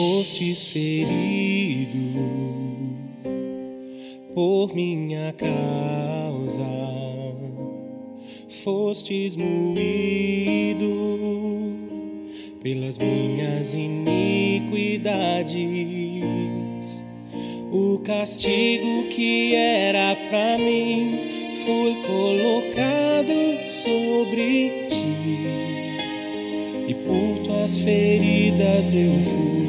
fostes ferido por minha causa, fostes moído pelas minhas iniquidades. O castigo que era para mim foi colocado sobre ti, e por tuas feridas eu fui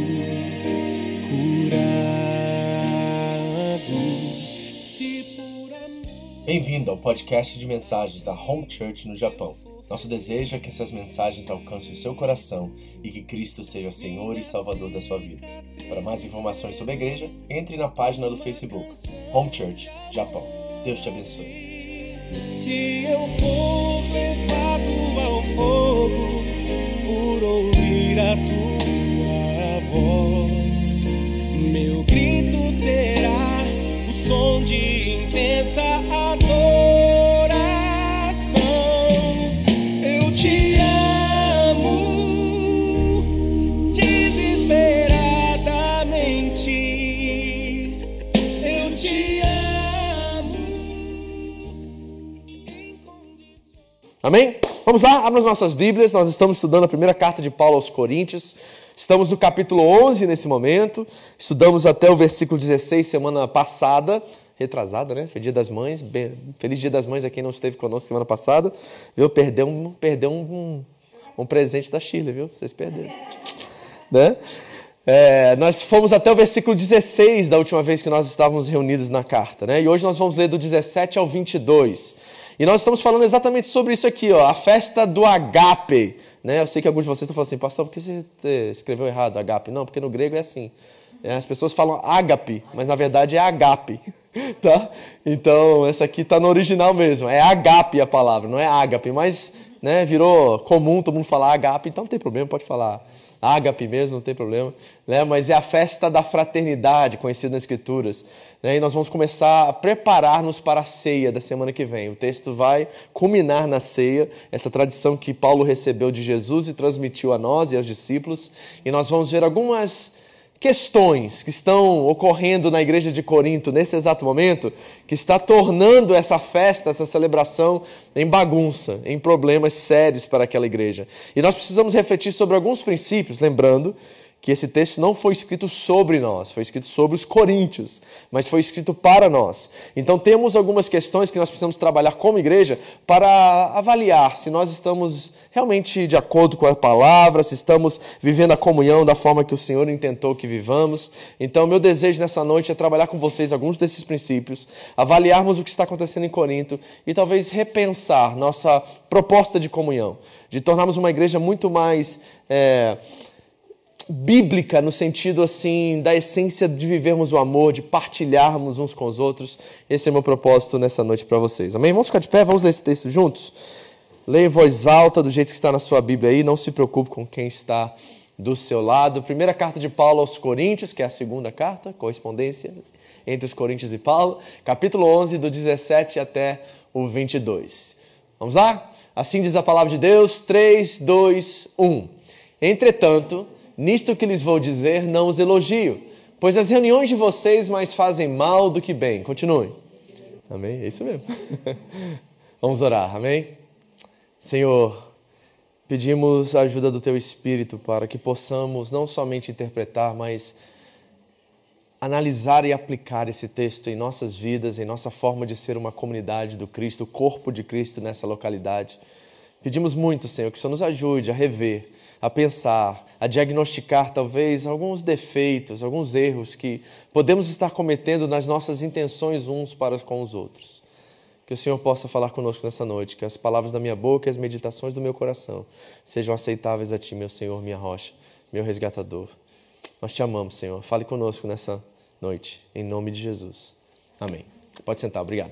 Bem-vindo ao podcast de mensagens da Home Church no Japão. Nosso desejo é que essas mensagens alcancem o seu coração e que Cristo seja o Senhor e Salvador da sua vida. Para mais informações sobre a igreja, entre na página do Facebook Home Church Japão. Deus te abençoe. Se eu for levado ao fogo por ouvir a tua voz, Amém? Vamos lá, abra as nossas Bíblias. Nós estamos estudando a primeira carta de Paulo aos Coríntios. Estamos no capítulo 11 nesse momento. Estudamos até o versículo 16 semana passada, retrasada, né? Foi Dia das Mães. Feliz Dia das Mães a quem não esteve conosco semana passada. Viu? Perdeu um, perdeu um, um, um presente da Chile, viu? Vocês perderam. Né? É, nós fomos até o versículo 16 da última vez que nós estávamos reunidos na carta, né? E hoje nós vamos ler do 17 ao 22. E nós estamos falando exatamente sobre isso aqui, ó, a festa do agape. Né? Eu sei que alguns de vocês estão falando assim, pastor, por que você escreveu errado agape? Não, porque no grego é assim. É, as pessoas falam agape, mas na verdade é agape. Tá? Então, essa aqui está no original mesmo. É agape a palavra, não é agape, mas né, virou comum todo mundo falar agape, então não tem problema, pode falar ágape mesmo, não tem problema, né? mas é a festa da fraternidade, conhecida nas Escrituras. Né? E nós vamos começar a preparar-nos para a ceia da semana que vem. O texto vai culminar na ceia, essa tradição que Paulo recebeu de Jesus e transmitiu a nós e aos discípulos. E nós vamos ver algumas questões que estão ocorrendo na igreja de Corinto nesse exato momento, que está tornando essa festa, essa celebração em bagunça, em problemas sérios para aquela igreja. E nós precisamos refletir sobre alguns princípios, lembrando que esse texto não foi escrito sobre nós, foi escrito sobre os coríntios, mas foi escrito para nós. Então temos algumas questões que nós precisamos trabalhar como igreja para avaliar se nós estamos realmente de acordo com a palavra, se estamos vivendo a comunhão da forma que o Senhor intentou que vivamos. Então, meu desejo nessa noite é trabalhar com vocês alguns desses princípios, avaliarmos o que está acontecendo em Corinto e talvez repensar nossa proposta de comunhão, de tornarmos uma igreja muito mais. É, bíblica no sentido assim da essência de vivermos o amor, de partilharmos uns com os outros. Esse é o meu propósito nessa noite para vocês. Amém? Vamos ficar de pé, vamos ler esse texto juntos. Leia em voz alta, do jeito que está na sua Bíblia aí, não se preocupe com quem está do seu lado. Primeira carta de Paulo aos Coríntios, que é a segunda carta, correspondência entre os Coríntios e Paulo, capítulo 11, do 17 até o 22. Vamos lá? Assim diz a palavra de Deus, 3, 2, 1. Entretanto, Nisto que lhes vou dizer, não os elogio, pois as reuniões de vocês mais fazem mal do que bem. Continue. Amém? É isso mesmo. Vamos orar. Amém? Senhor, pedimos a ajuda do Teu Espírito para que possamos não somente interpretar, mas analisar e aplicar esse texto em nossas vidas, em nossa forma de ser uma comunidade do Cristo, o corpo de Cristo nessa localidade. Pedimos muito, Senhor, que o Senhor nos ajude a rever a pensar, a diagnosticar talvez alguns defeitos, alguns erros que podemos estar cometendo nas nossas intenções uns para com os outros. Que o Senhor possa falar conosco nessa noite, que as palavras da minha boca e as meditações do meu coração sejam aceitáveis a Ti, meu Senhor, minha rocha, meu resgatador. Nós te amamos, Senhor. Fale conosco nessa noite, em nome de Jesus. Amém. Pode sentar, obrigado.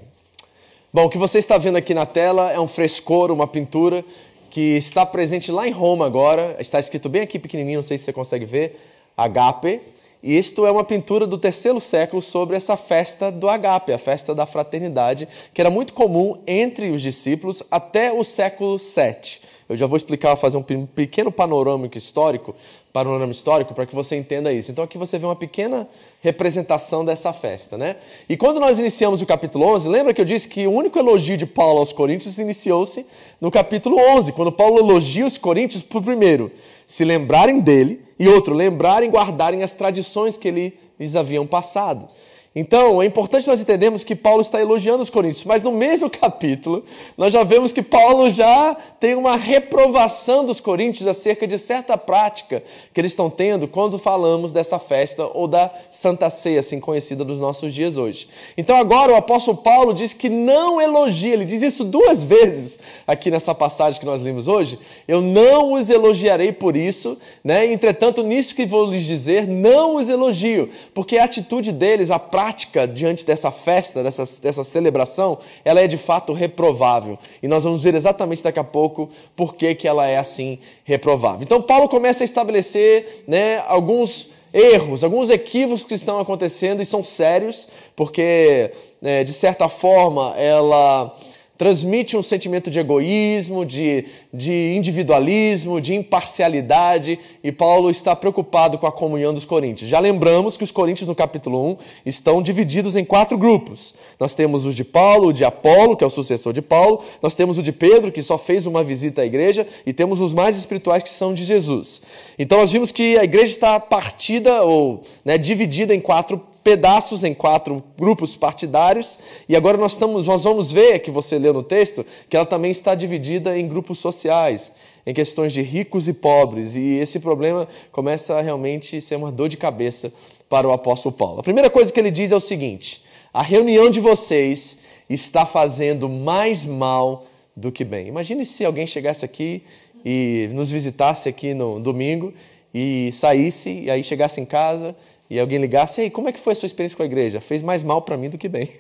Bom, o que você está vendo aqui na tela é um frescor, uma pintura que está presente lá em Roma agora. Está escrito bem aqui pequenininho, não sei se você consegue ver, Agape. E isto é uma pintura do terceiro século sobre essa festa do agape, a festa da fraternidade, que era muito comum entre os discípulos até o século VII. Eu já vou explicar, fazer um pequeno panorâmico histórico, panorama histórico para que você entenda isso. Então aqui você vê uma pequena representação dessa festa, né? E quando nós iniciamos o capítulo 11, lembra que eu disse que o único elogio de Paulo aos coríntios iniciou-se no capítulo 11, quando Paulo elogia os coríntios por primeiro se lembrarem dele e outro, lembrarem guardarem as tradições que ele lhes haviam passado. Então, é importante nós entendermos que Paulo está elogiando os coríntios, mas no mesmo capítulo, nós já vemos que Paulo já tem uma reprovação dos coríntios acerca de certa prática que eles estão tendo quando falamos dessa festa ou da Santa Ceia, assim conhecida dos nossos dias hoje. Então, agora o apóstolo Paulo diz que não elogia, ele diz isso duas vezes aqui nessa passagem que nós lemos hoje. Eu não os elogiarei por isso, né? Entretanto, nisso que vou lhes dizer, não os elogio, porque a atitude deles, a prática prática diante dessa festa, dessa, dessa celebração, ela é de fato reprovável. E nós vamos ver exatamente daqui a pouco por que, que ela é assim reprovável. Então, Paulo começa a estabelecer né, alguns erros, alguns equívocos que estão acontecendo e são sérios, porque, né, de certa forma, ela transmite um sentimento de egoísmo, de, de individualismo, de imparcialidade, e Paulo está preocupado com a comunhão dos coríntios. Já lembramos que os coríntios, no capítulo 1, estão divididos em quatro grupos. Nós temos os de Paulo, o de Apolo, que é o sucessor de Paulo, nós temos o de Pedro, que só fez uma visita à igreja, e temos os mais espirituais, que são de Jesus. Então nós vimos que a igreja está partida ou né, dividida em quatro pedaços em quatro grupos partidários, e agora nós, estamos, nós vamos ver, que você leu no texto, que ela também está dividida em grupos sociais, em questões de ricos e pobres, e esse problema começa a realmente ser uma dor de cabeça para o apóstolo Paulo. A primeira coisa que ele diz é o seguinte: a reunião de vocês está fazendo mais mal do que bem. Imagine se alguém chegasse aqui e nos visitasse aqui no domingo e saísse, e aí chegasse em casa e alguém ligasse, aí, como é que foi a sua experiência com a igreja? Fez mais mal para mim do que bem.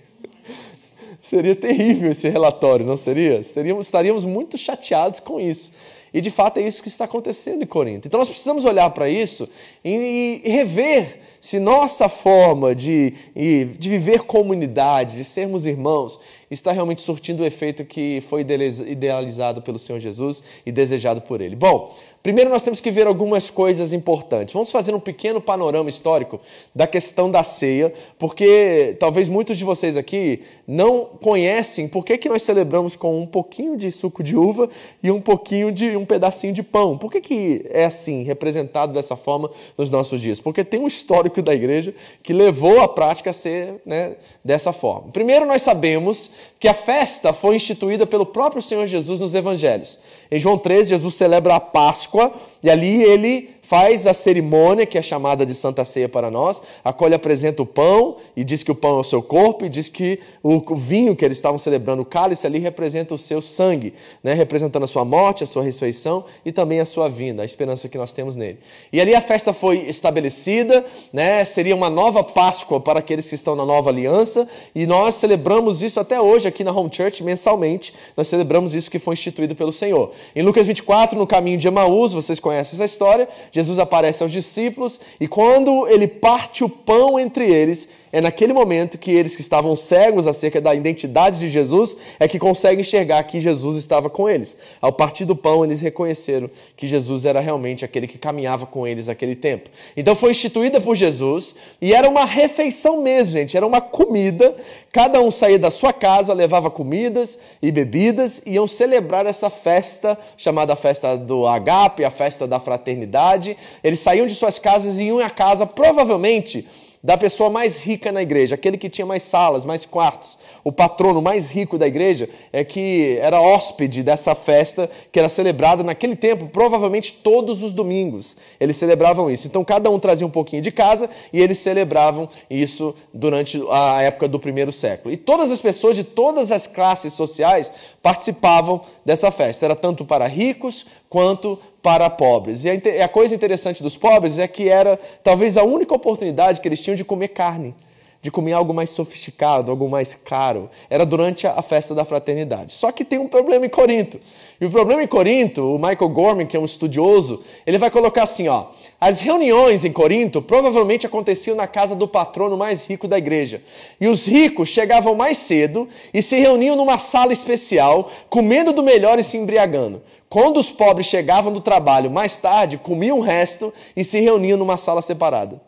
seria terrível esse relatório, não seria? Estaríamos, estaríamos muito chateados com isso. E de fato é isso que está acontecendo em Corinto. Então nós precisamos olhar para isso e, e rever se nossa forma de, de viver comunidade, de sermos irmãos, está realmente surtindo o efeito que foi idealizado pelo Senhor Jesus e desejado por Ele. Bom, Primeiro, nós temos que ver algumas coisas importantes. Vamos fazer um pequeno panorama histórico da questão da ceia, porque talvez muitos de vocês aqui não conhecem por que, que nós celebramos com um pouquinho de suco de uva e um pouquinho de um pedacinho de pão. Por que, que é assim, representado dessa forma nos nossos dias? Porque tem um histórico da igreja que levou a prática a ser né, dessa forma. Primeiro, nós sabemos que a festa foi instituída pelo próprio Senhor Jesus nos evangelhos. Em João 13, Jesus celebra a Páscoa e ali ele faz a cerimônia, que é chamada de Santa Ceia para nós, a qual ele apresenta o pão e diz que o pão é o seu corpo e diz que o vinho que eles estavam celebrando, o cálice ali, representa o seu sangue, né? representando a sua morte, a sua ressurreição e também a sua vinda, a esperança que nós temos nele. E ali a festa foi estabelecida, né? seria uma nova Páscoa para aqueles que estão na nova aliança e nós celebramos isso até hoje aqui na Home Church, mensalmente, nós celebramos isso que foi instituído pelo Senhor. Em Lucas 24, no caminho de Emaús, vocês conhecem essa história, Jesus aparece aos discípulos e quando ele parte o pão entre eles, é naquele momento que eles que estavam cegos acerca da identidade de Jesus é que conseguem enxergar que Jesus estava com eles. Ao partir do pão, eles reconheceram que Jesus era realmente aquele que caminhava com eles naquele tempo. Então foi instituída por Jesus e era uma refeição mesmo, gente. Era uma comida. Cada um saía da sua casa, levava comidas e bebidas e iam celebrar essa festa chamada festa do agape, a festa da fraternidade. Eles saíam de suas casas e iam à casa, provavelmente da pessoa mais rica na igreja, aquele que tinha mais salas, mais quartos. O patrono mais rico da igreja é que era hóspede dessa festa que era celebrada naquele tempo, provavelmente todos os domingos. Eles celebravam isso. Então cada um trazia um pouquinho de casa e eles celebravam isso durante a época do primeiro século. E todas as pessoas de todas as classes sociais participavam dessa festa. Era tanto para ricos quanto para pobres. E a coisa interessante dos pobres é que era talvez a única oportunidade que eles tinham de comer carne. de comer algo mais sofisticado, algo mais caro. Era durante a festa da fraternidade. Só que tem um problema em Corinto. E o problema em Corinto, o Michael Gorman, que é um estudioso, ele vai colocar assim, ó: as reuniões em Corinto provavelmente aconteciam na casa do patrono mais rico da igreja. E os ricos chegavam mais cedo e se reuniam numa sala especial, comendo do melhor e se embriagando. Quando os pobres chegavam do trabalho mais tarde, comiam o resto e se reuniam numa sala separada.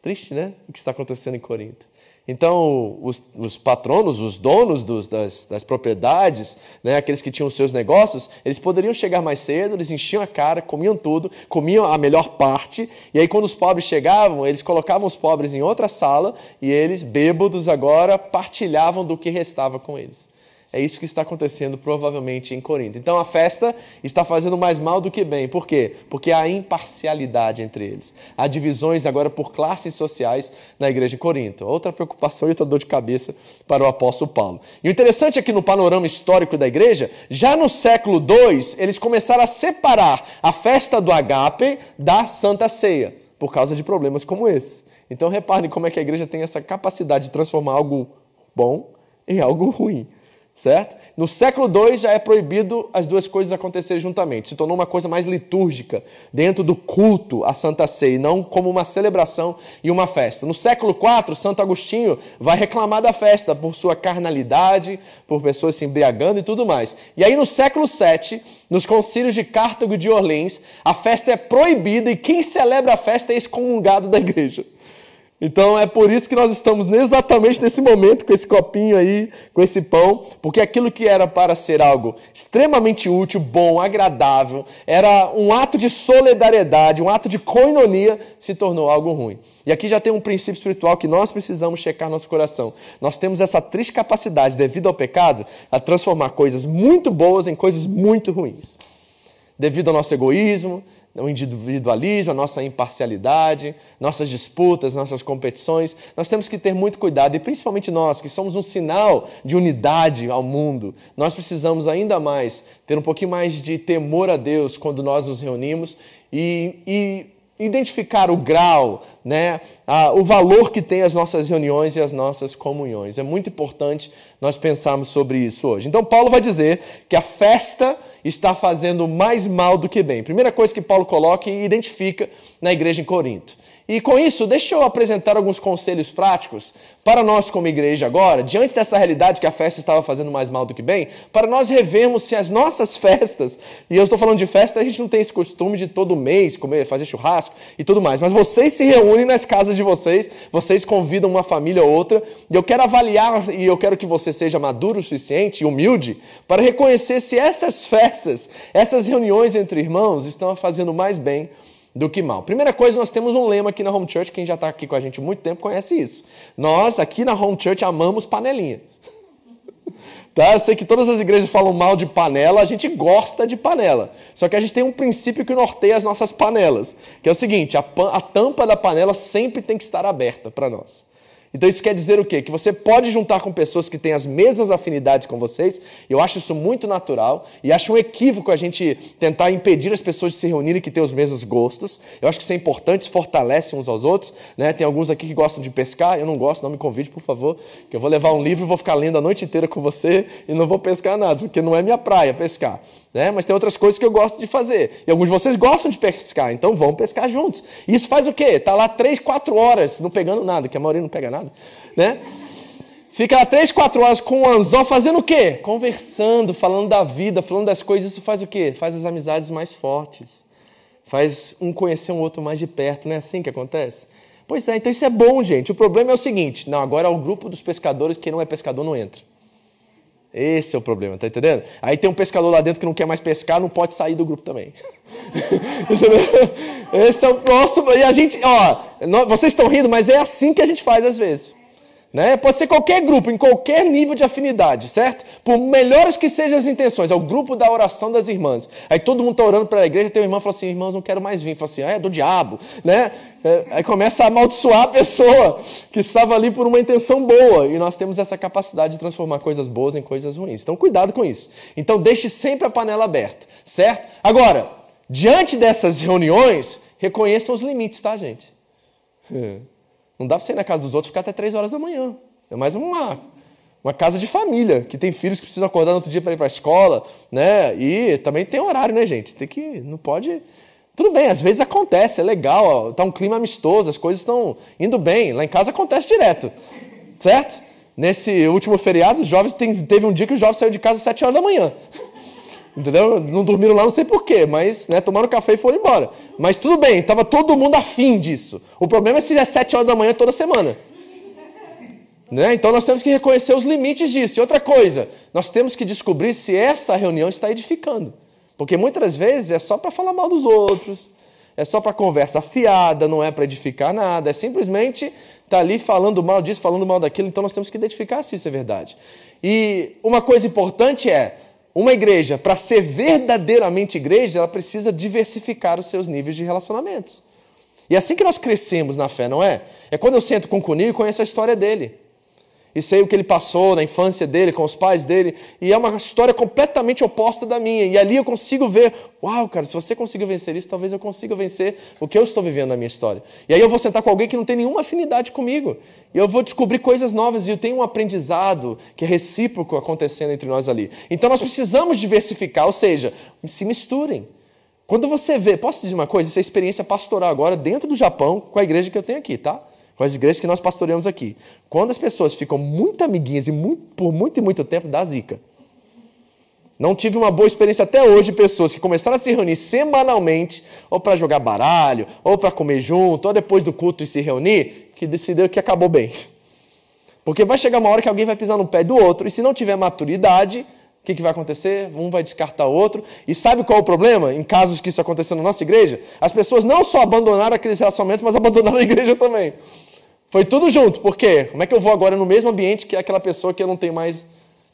Triste, né? O que está acontecendo em Corinto. Então, os, os patronos, os donos dos, das, das, propriedades, né, aqueles que tinham os seus negócios, eles poderiam chegar mais cedo, eles enchiam a cara, comiam tudo, comiam a melhor parte, e aí quando os pobres chegavam, eles colocavam os pobres em outra sala e eles, bêbados agora, partilhavam do que restava com eles. É isso que está acontecendo provavelmente em Corinto. Então a festa está fazendo mais mal do que bem. Por quê? Porque há imparcialidade entre eles. Há divisões agora por classes sociais na igreja de Corinto. Outra preocupação e outra dor de cabeça para o apóstolo Paulo. E o interessante é que no panorama histórico da igreja, já no século II, eles começaram a separar a festa do agape da Santa Ceia, por causa de problemas como esse. Então reparem como é que a igreja tem essa capacidade de transformar algo bom em algo ruim certo? No século II já é proibido as duas coisas acontecerem juntamente. Se tornou uma coisa mais litúrgica dentro do culto à Santa Ceia, não como uma celebração e uma festa. No século IV, Santo Agostinho vai reclamar da festa por sua carnalidade, por pessoas se embriagando e tudo mais. E aí no século VII, nos concílios de Cartago e de Orleans, a festa é proibida e quem celebra a festa é excomungado da igreja. Então é por isso que nós estamos exatamente nesse momento com esse copinho aí, com esse pão, porque aquilo que era para ser algo extremamente útil, bom, agradável, era um ato de solidariedade, um ato de coinonia, se tornou algo ruim. E aqui já tem um princípio espiritual que nós precisamos checar nosso coração. Nós temos essa triste capacidade, devido ao pecado, a transformar coisas muito boas em coisas muito ruins. Devido ao nosso egoísmo, o individualismo, a nossa imparcialidade, nossas disputas, nossas competições. Nós temos que ter muito cuidado, e principalmente nós, que somos um sinal de unidade ao mundo, nós precisamos ainda mais ter um pouquinho mais de temor a Deus quando nós nos reunimos e, e identificar o grau, né, a, o valor que tem as nossas reuniões e as nossas comunhões. É muito importante nós pensarmos sobre isso hoje. Então, Paulo vai dizer que a festa está fazendo mais mal do que bem. Primeira coisa que Paulo coloca e identifica na igreja em Corinto. E com isso, deixa eu apresentar alguns conselhos práticos para nós, como igreja, agora, diante dessa realidade que a festa estava fazendo mais mal do que bem, para nós revermos se as nossas festas, e eu estou falando de festa, a gente não tem esse costume de todo mês comer, fazer churrasco e tudo mais, mas vocês se reúnem nas casas de vocês, vocês convidam uma família ou outra, e eu quero avaliar e eu quero que você seja maduro o suficiente e humilde para reconhecer se essas festas, essas reuniões entre irmãos estão fazendo mais bem do que mal. Primeira coisa, nós temos um lema aqui na Home Church, quem já está aqui com a gente há muito tempo conhece isso. Nós, aqui na Home Church, amamos panelinha. Tá? Eu sei que todas as igrejas falam mal de panela, a gente gosta de panela. Só que a gente tem um princípio que norteia as nossas panelas, que é o seguinte: a, a tampa da panela sempre tem que estar aberta para nós. Então isso quer dizer o quê? Que você pode juntar com pessoas que têm as mesmas afinidades com vocês. Eu acho isso muito natural e acho um equívoco a gente tentar impedir as pessoas de se reunirem que têm os mesmos gostos. Eu acho que isso é importante, fortalece uns aos outros. Né? Tem alguns aqui que gostam de pescar, eu não gosto, não me convide, por favor, que eu vou levar um livro e vou ficar lendo a noite inteira com você e não vou pescar nada, porque não é minha praia pescar. Né? Mas tem outras coisas que eu gosto de fazer. E alguns de vocês gostam de pescar, então vão pescar juntos. E isso faz o quê? Está lá três, quatro horas não pegando nada, que a maioria não pega nada. Né? Fica lá três, quatro horas com o anzol fazendo o quê? Conversando, falando da vida, falando das coisas. Isso faz o quê? Faz as amizades mais fortes. Faz um conhecer um outro mais de perto. Não é assim que acontece? Pois é, então isso é bom, gente. O problema é o seguinte: não, agora é o grupo dos pescadores, quem não é pescador não entra. Esse é o problema, tá entendendo? Aí tem um pescador lá dentro que não quer mais pescar, não pode sair do grupo também. Esse é o próximo. E a gente, ó, vocês estão rindo, mas é assim que a gente faz às vezes. Né? Pode ser qualquer grupo, em qualquer nível de afinidade, certo? Por melhores que sejam as intenções, é o grupo da oração das irmãs. Aí todo mundo está orando para a igreja, tem uma irmã fala assim: irmãos, não quero mais vir. Fala assim: ah, é do diabo, né? É, aí começa a amaldiçoar a pessoa que estava ali por uma intenção boa. E nós temos essa capacidade de transformar coisas boas em coisas ruins. Então, cuidado com isso. Então, deixe sempre a panela aberta, certo? Agora, diante dessas reuniões, reconheçam os limites, tá, gente? Não dá para você ir na casa dos outros e ficar até três horas da manhã. É mais uma, uma casa de família, que tem filhos que precisam acordar no outro dia para ir para a escola, né? E também tem horário, né, gente? Tem que. Não pode. Tudo bem, às vezes acontece, é legal, ó, tá um clima amistoso, as coisas estão indo bem. Lá em casa acontece direto, certo? Nesse último feriado, os jovens tem, teve um dia que os jovens saíram de casa às 7 horas da manhã. Entendeu? Não dormiram lá, não sei porquê, mas né, tomaram café e foram embora. Mas tudo bem, estava todo mundo afim disso. O problema é se é 7 horas da manhã toda semana. Né? Então nós temos que reconhecer os limites disso. E outra coisa, nós temos que descobrir se essa reunião está edificando. Porque muitas vezes é só para falar mal dos outros, é só para conversa fiada, não é para edificar nada, é simplesmente estar tá ali falando mal disso, falando mal daquilo. Então nós temos que identificar se isso é verdade. E uma coisa importante é, uma igreja, para ser verdadeiramente igreja, ela precisa diversificar os seus níveis de relacionamentos. E é assim que nós crescemos na fé, não é? É quando eu sento com o Cunil e conheço a história dele e sei o que ele passou na infância dele, com os pais dele, e é uma história completamente oposta da minha. E ali eu consigo ver, uau, cara, se você conseguiu vencer isso, talvez eu consiga vencer o que eu estou vivendo na minha história. E aí eu vou sentar com alguém que não tem nenhuma afinidade comigo, e eu vou descobrir coisas novas, e eu tenho um aprendizado que é recíproco acontecendo entre nós ali. Então nós precisamos diversificar, ou seja, se misturem. Quando você vê, posso dizer uma coisa? Isso é experiência pastoral agora dentro do Japão com a igreja que eu tenho aqui, tá? Com as igrejas que nós pastoreamos aqui. Quando as pessoas ficam muito amiguinhas e muito, por muito e muito tempo, dá zica. Não tive uma boa experiência até hoje de pessoas que começaram a se reunir semanalmente, ou para jogar baralho, ou para comer junto, ou depois do culto e se reunir, que decidiu que acabou bem. Porque vai chegar uma hora que alguém vai pisar no pé do outro, e se não tiver maturidade, o que, que, vai acontecer? Um vai descartar o outro. E sabe qual é o problema? Em casos que isso aconteceu na nossa igreja, as pessoas não só abandonaram aqueles relacionamentos, mas abandonaram a igreja também. Foi tudo junto. Por quê? Como é que eu vou agora no mesmo ambiente que aquela pessoa que eu não tenho mais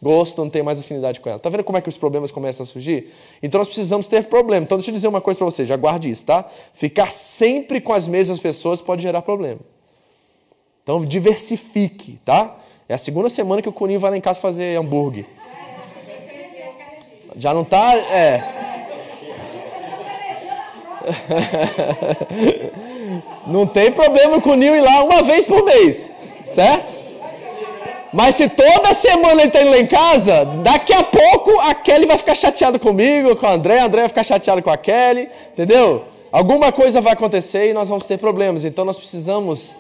gosto, não tenho mais afinidade com ela? Tá vendo como é que os problemas começam a surgir? Então nós precisamos ter problema. Então deixa eu dizer uma coisa para você, já guarde isso, tá? Ficar sempre com as mesmas pessoas pode gerar problema. Então diversifique, tá? É a segunda semana que o Cuninho vai lá em casa fazer hambúrguer. Já não tá, é. Não tem problema com o Nil ir lá uma vez por mês, certo? Mas se toda semana ele está indo lá em casa, daqui a pouco a Kelly vai ficar chateada comigo, com o André, a André vai ficar chateada com a Kelly, entendeu? Alguma coisa vai acontecer e nós vamos ter problemas. Então nós precisamos.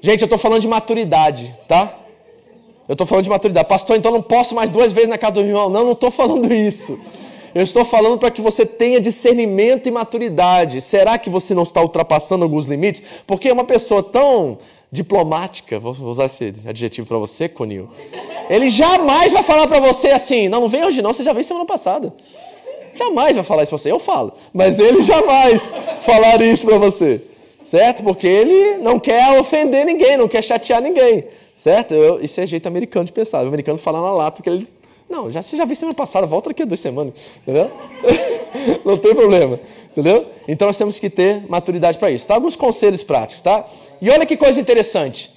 Gente, eu estou falando de maturidade, tá? Eu estou falando de maturidade. Pastor, então não posso mais duas vezes na casa do irmão. Não, não estou falando isso. Eu estou falando para que você tenha discernimento e maturidade. Será que você não está ultrapassando alguns limites? Porque uma pessoa tão diplomática, vou usar esse adjetivo para você, Conil, ele jamais vai falar para você assim: não, não vem hoje não, você já veio semana passada. Jamais vai falar isso para você. Eu falo, mas ele jamais falaria isso para você, certo? Porque ele não quer ofender ninguém, não quer chatear ninguém, certo? Eu, isso é jeito americano de pensar. O americano fala na lata que ele não, já, você já viu semana passada, volta daqui a duas semanas. Entendeu? Não tem problema. Entendeu? Então nós temos que ter maturidade para isso. Tá? Alguns conselhos práticos, tá? E olha que coisa interessante.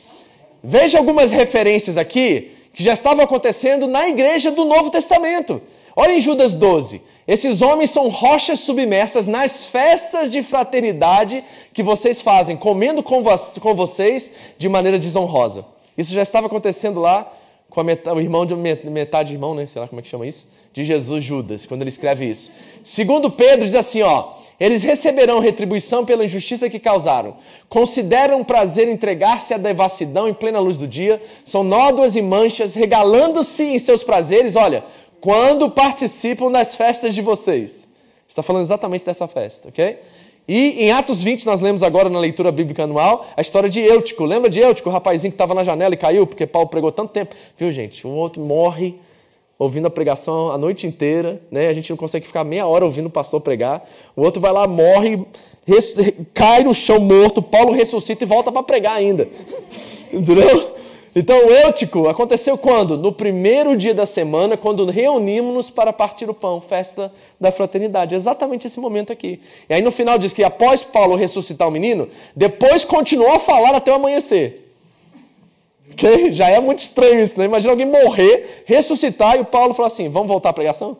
Veja algumas referências aqui que já estavam acontecendo na igreja do Novo Testamento. Olha em Judas 12. Esses homens são rochas submersas nas festas de fraternidade que vocês fazem, comendo com, vo com vocês de maneira desonrosa. Isso já estava acontecendo lá com metade, o irmão de metade irmão, né? Sei lá como é que chama isso? De Jesus, Judas, quando ele escreve isso. Segundo Pedro, diz assim, ó. Eles receberão retribuição pela injustiça que causaram. Consideram prazer entregar-se à devassidão em plena luz do dia. São nódoas e manchas, regalando-se em seus prazeres, olha, quando participam das festas de vocês. Está falando exatamente dessa festa, ok? E em Atos 20, nós lemos agora na leitura bíblica anual a história de Eutico. Lembra de Eutico, o rapazinho que estava na janela e caiu porque Paulo pregou tanto tempo? Viu, gente? Um outro morre ouvindo a pregação a noite inteira, né? A gente não consegue ficar meia hora ouvindo o pastor pregar. O outro vai lá, morre, cai no chão morto, Paulo ressuscita e volta para pregar ainda. Entendeu? Então, o Eutico aconteceu quando? No primeiro dia da semana, quando reunimos-nos para partir o pão, festa da fraternidade. Exatamente esse momento aqui. E aí no final diz que após Paulo ressuscitar o menino, depois continuou a falar até o amanhecer. Okay? Já é muito estranho isso, né? Imagina alguém morrer, ressuscitar e o Paulo falar assim: vamos voltar à pregação?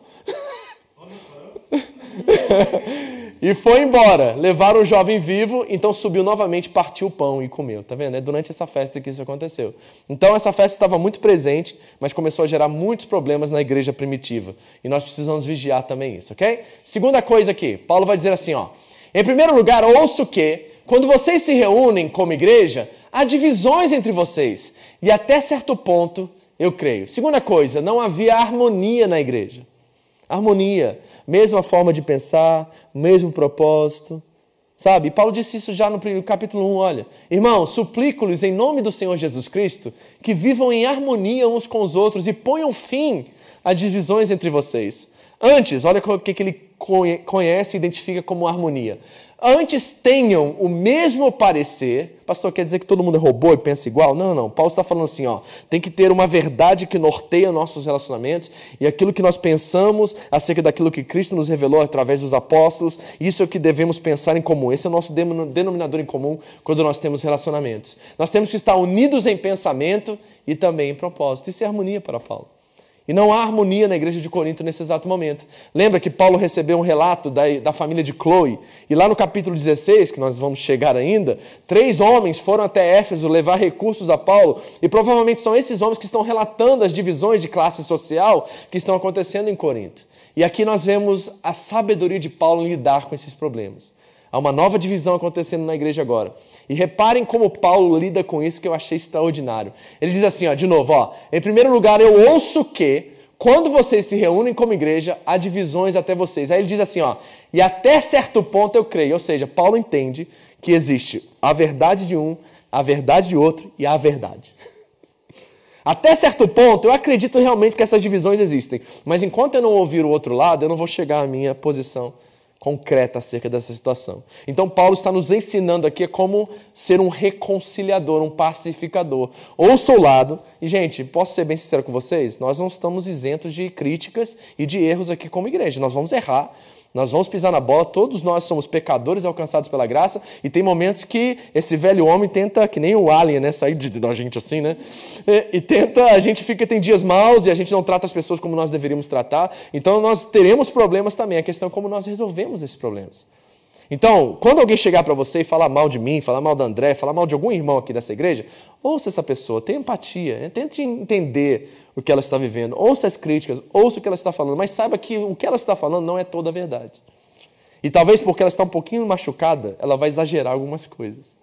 E foi embora. Levaram o jovem vivo, então subiu novamente, partiu o pão e comeu. Tá vendo? É durante essa festa que isso aconteceu. Então essa festa estava muito presente, mas começou a gerar muitos problemas na igreja primitiva. E nós precisamos vigiar também isso, ok? Segunda coisa aqui, Paulo vai dizer assim, ó. Em primeiro lugar, ouço que, quando vocês se reúnem como igreja, há divisões entre vocês. E até certo ponto, eu creio. Segunda coisa, não havia harmonia na igreja. Harmonia mesma forma de pensar, mesmo propósito. Sabe? E Paulo disse isso já no capítulo 1, olha. Irmão, suplico-lhes em nome do Senhor Jesus Cristo que vivam em harmonia uns com os outros e ponham fim a divisões entre vocês. Antes, olha o que ele conhece e identifica como harmonia antes tenham o mesmo parecer. Pastor, quer dizer que todo mundo é robô e pensa igual? Não, não, não. Paulo está falando assim, ó, tem que ter uma verdade que norteia nossos relacionamentos e aquilo que nós pensamos acerca daquilo que Cristo nos revelou através dos apóstolos, isso é o que devemos pensar em comum. Esse é o nosso denominador em comum quando nós temos relacionamentos. Nós temos que estar unidos em pensamento e também em propósito. Isso é harmonia para Paulo. E não há harmonia na igreja de Corinto nesse exato momento. Lembra que Paulo recebeu um relato da, da família de Chloe? E lá no capítulo 16, que nós vamos chegar ainda, três homens foram até Éfeso levar recursos a Paulo. E provavelmente são esses homens que estão relatando as divisões de classe social que estão acontecendo em Corinto. E aqui nós vemos a sabedoria de Paulo em lidar com esses problemas. Há uma nova divisão acontecendo na igreja agora. E reparem como Paulo lida com isso que eu achei extraordinário. Ele diz assim, ó, de novo, ó, em primeiro lugar, eu ouço que quando vocês se reúnem como igreja, há divisões até vocês. Aí ele diz assim, ó, e até certo ponto eu creio. Ou seja, Paulo entende que existe a verdade de um, a verdade de outro e a verdade. Até certo ponto, eu acredito realmente que essas divisões existem. Mas enquanto eu não ouvir o outro lado, eu não vou chegar à minha posição concreta acerca dessa situação. Então, Paulo está nos ensinando aqui como ser um reconciliador, um pacificador. Ouça o lado, e gente, posso ser bem sincero com vocês? Nós não estamos isentos de críticas e de erros aqui como igreja. Nós vamos errar, nós vamos pisar na bola, todos nós somos pecadores alcançados pela graça, e tem momentos que esse velho homem tenta, que nem o alien, né, sair de, da gente assim, né? E, e, tenta, a gente fica, tem dias maus e a gente não trata as pessoas como nós deveríamos tratar, então nós teremos problemas também. A questão é como nós resolvemos esses problemas. Então, quando alguém chegar para você e falar mal de mim, falar mal da André, falar mal de algum irmão aqui dessa igreja, ouça essa pessoa, tenha empatia, né? tente entender o que ela está vivendo, ouça as críticas, ouça o que ela está falando, mas saiba que o que ela está falando não é toda a verdade. E talvez porque ela está um pouquinho machucada, ela vai exagerar algumas coisas.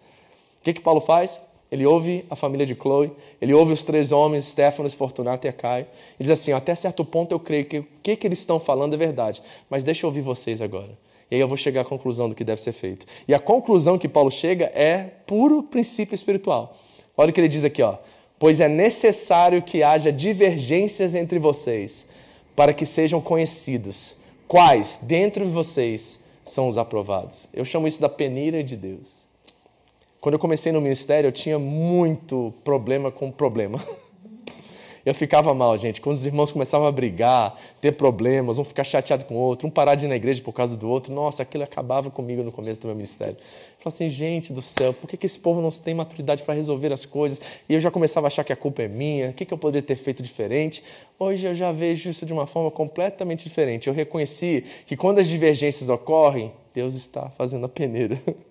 O que, que Paulo faz? Ele ouve a família de Chloe, ele ouve os três homens, Stefanos, Fortunato e Acaio, e diz assim: até certo ponto eu creio que o que, que eles estão falando é verdade, mas deixa eu ouvir vocês agora. E aí eu vou chegar à conclusão do que deve ser feito. E a conclusão que Paulo chega é puro princípio espiritual. Olha o que ele diz aqui, ó. Pois é necessário que haja divergências entre vocês, para que sejam conhecidos quais dentre vocês são os aprovados. Eu chamo isso da peneira de Deus. Quando eu comecei no ministério, eu tinha muito problema com problema. Eu ficava mal, gente. Quando os irmãos começavam a brigar, ter problemas, um ficar chateado com o outro, um parar de ir na igreja por causa do outro, nossa, aquilo acabava comigo no começo do meu ministério. Eu falava assim, gente do céu, por que, que esse povo não tem maturidade para resolver as coisas? E eu já começava a achar que a culpa é minha, o que, que eu poderia ter feito diferente? Hoje eu já vejo isso de uma forma completamente diferente. Eu reconheci que quando as divergências ocorrem, Deus está fazendo a peneira.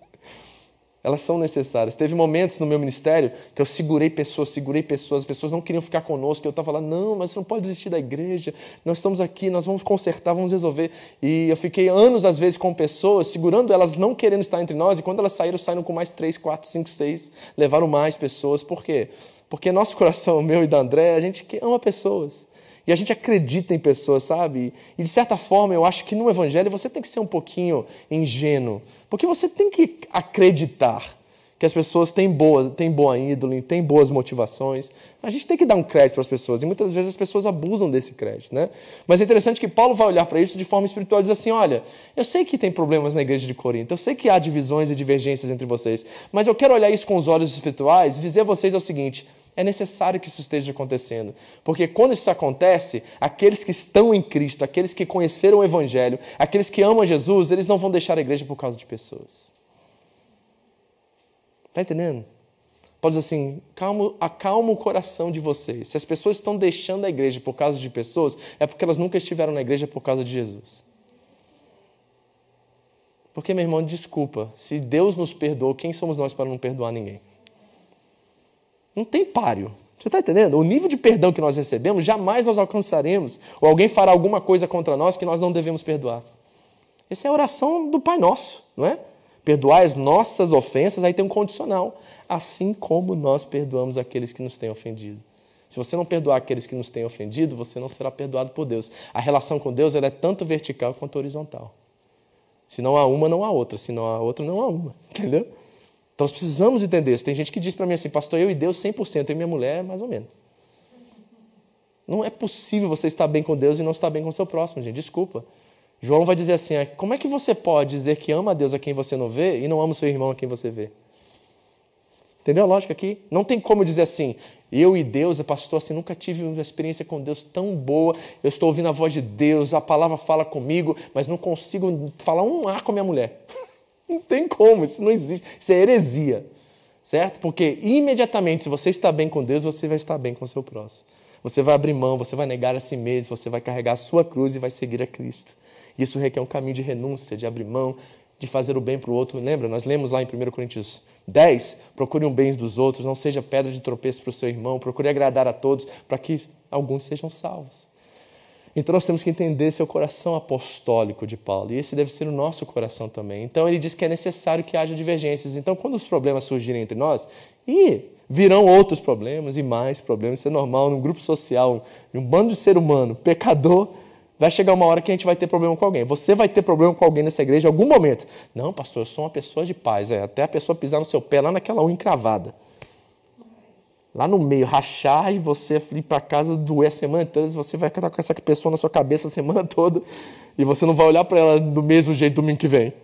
elas são necessárias. Teve momentos no meu ministério que eu segurei pessoas, segurei pessoas, as pessoas não queriam ficar conosco, eu estava lá, não, mas você não pode desistir da igreja, nós estamos aqui, nós vamos consertar, vamos resolver. E eu fiquei anos, às vezes, com pessoas, segurando elas, não querendo estar entre nós, e quando elas saíram, saíram com mais três, quatro, cinco, seis, levaram mais pessoas. Por quê? Porque nosso coração, meu e da André, a gente ama pessoas. E a gente acredita em pessoas, sabe? E de certa forma, eu acho que no Evangelho você tem que ser um pouquinho ingênuo. Porque você tem que acreditar que as pessoas têm boa, têm boa índole, têm boas motivações. A gente tem que dar um crédito para as pessoas. E muitas vezes as pessoas abusam desse crédito, né? Mas é interessante que Paulo vai olhar para isso de forma espiritual e diz assim: olha, eu sei que tem problemas na igreja de Corinto, eu sei que há divisões e divergências entre vocês, mas eu quero olhar isso com os olhos espirituais e dizer a vocês o seguinte: é necessário que isso esteja acontecendo. Porque quando isso acontece, aqueles que estão em Cristo, aqueles que conheceram o Evangelho, aqueles que amam Jesus, eles não vão deixar a igreja por causa de pessoas. Está entendendo? Pode dizer assim, calma, acalma o coração de vocês. Se as pessoas estão deixando a igreja por causa de pessoas, é porque elas nunca estiveram na igreja por causa de Jesus. Porque, meu irmão, desculpa, se Deus nos perdoou, quem somos nós para não perdoar ninguém? Não tem páreo. Você está entendendo? O nível de perdão que nós recebemos, jamais nós alcançaremos. Ou alguém fará alguma coisa contra nós que nós não devemos perdoar. Essa é a oração do Pai Nosso, não é? Perdoar as nossas ofensas, aí tem um condicional. Assim como nós perdoamos aqueles que nos têm ofendido. Se você não perdoar aqueles que nos têm ofendido, você não será perdoado por Deus. A relação com Deus é tanto vertical quanto horizontal. Se não há uma, não há outra. Se não há outra, não há uma. Entendeu? Então nós precisamos entender isso. Tem gente que diz para mim assim, pastor, eu e Deus 100%, eu e minha mulher, mais ou menos. Não é possível você estar bem com Deus e não estar bem com o seu próximo, gente. Desculpa. João vai dizer assim: ah, como é que você pode dizer que ama a Deus a quem você não vê e não ama o seu irmão a quem você vê? Entendeu a lógica aqui? Não tem como dizer assim, eu e Deus, pastor, assim, nunca tive uma experiência com Deus tão boa. Eu estou ouvindo a voz de Deus, a palavra fala comigo, mas não consigo falar um ar com a minha mulher. Não tem como, isso não existe. Isso é heresia. Certo? Porque imediatamente, se você está bem com Deus, você vai estar bem com o seu próximo. Você vai abrir mão, você vai negar a si mesmo, você vai carregar a sua cruz e vai seguir a Cristo. Isso requer um caminho de renúncia, de abrir mão, de fazer o bem para o outro. Lembra? Nós lemos lá em 1 Coríntios 10, procure um bem dos outros, não seja pedra de tropeço para o seu irmão, procure agradar a todos, para que alguns sejam salvos. Então nós temos que entender o coração apostólico de Paulo, e esse deve ser o nosso coração também. Então ele diz que é necessário que haja divergências. Então quando os problemas surgirem entre nós, e virão outros problemas e mais problemas, isso é normal num grupo social, em um bando de ser humano, pecador, Vai chegar uma hora que a gente vai ter problema com alguém. Você vai ter problema com alguém nessa igreja em algum momento. Não, pastor, eu sou uma pessoa de paz. É, até a pessoa pisar no seu pé lá naquela unha encravada. Lá no meio, rachar e você ir para casa doer a semana inteira. Você vai estar com essa pessoa na sua cabeça a semana toda e você não vai olhar para ela do mesmo jeito domingo que vem.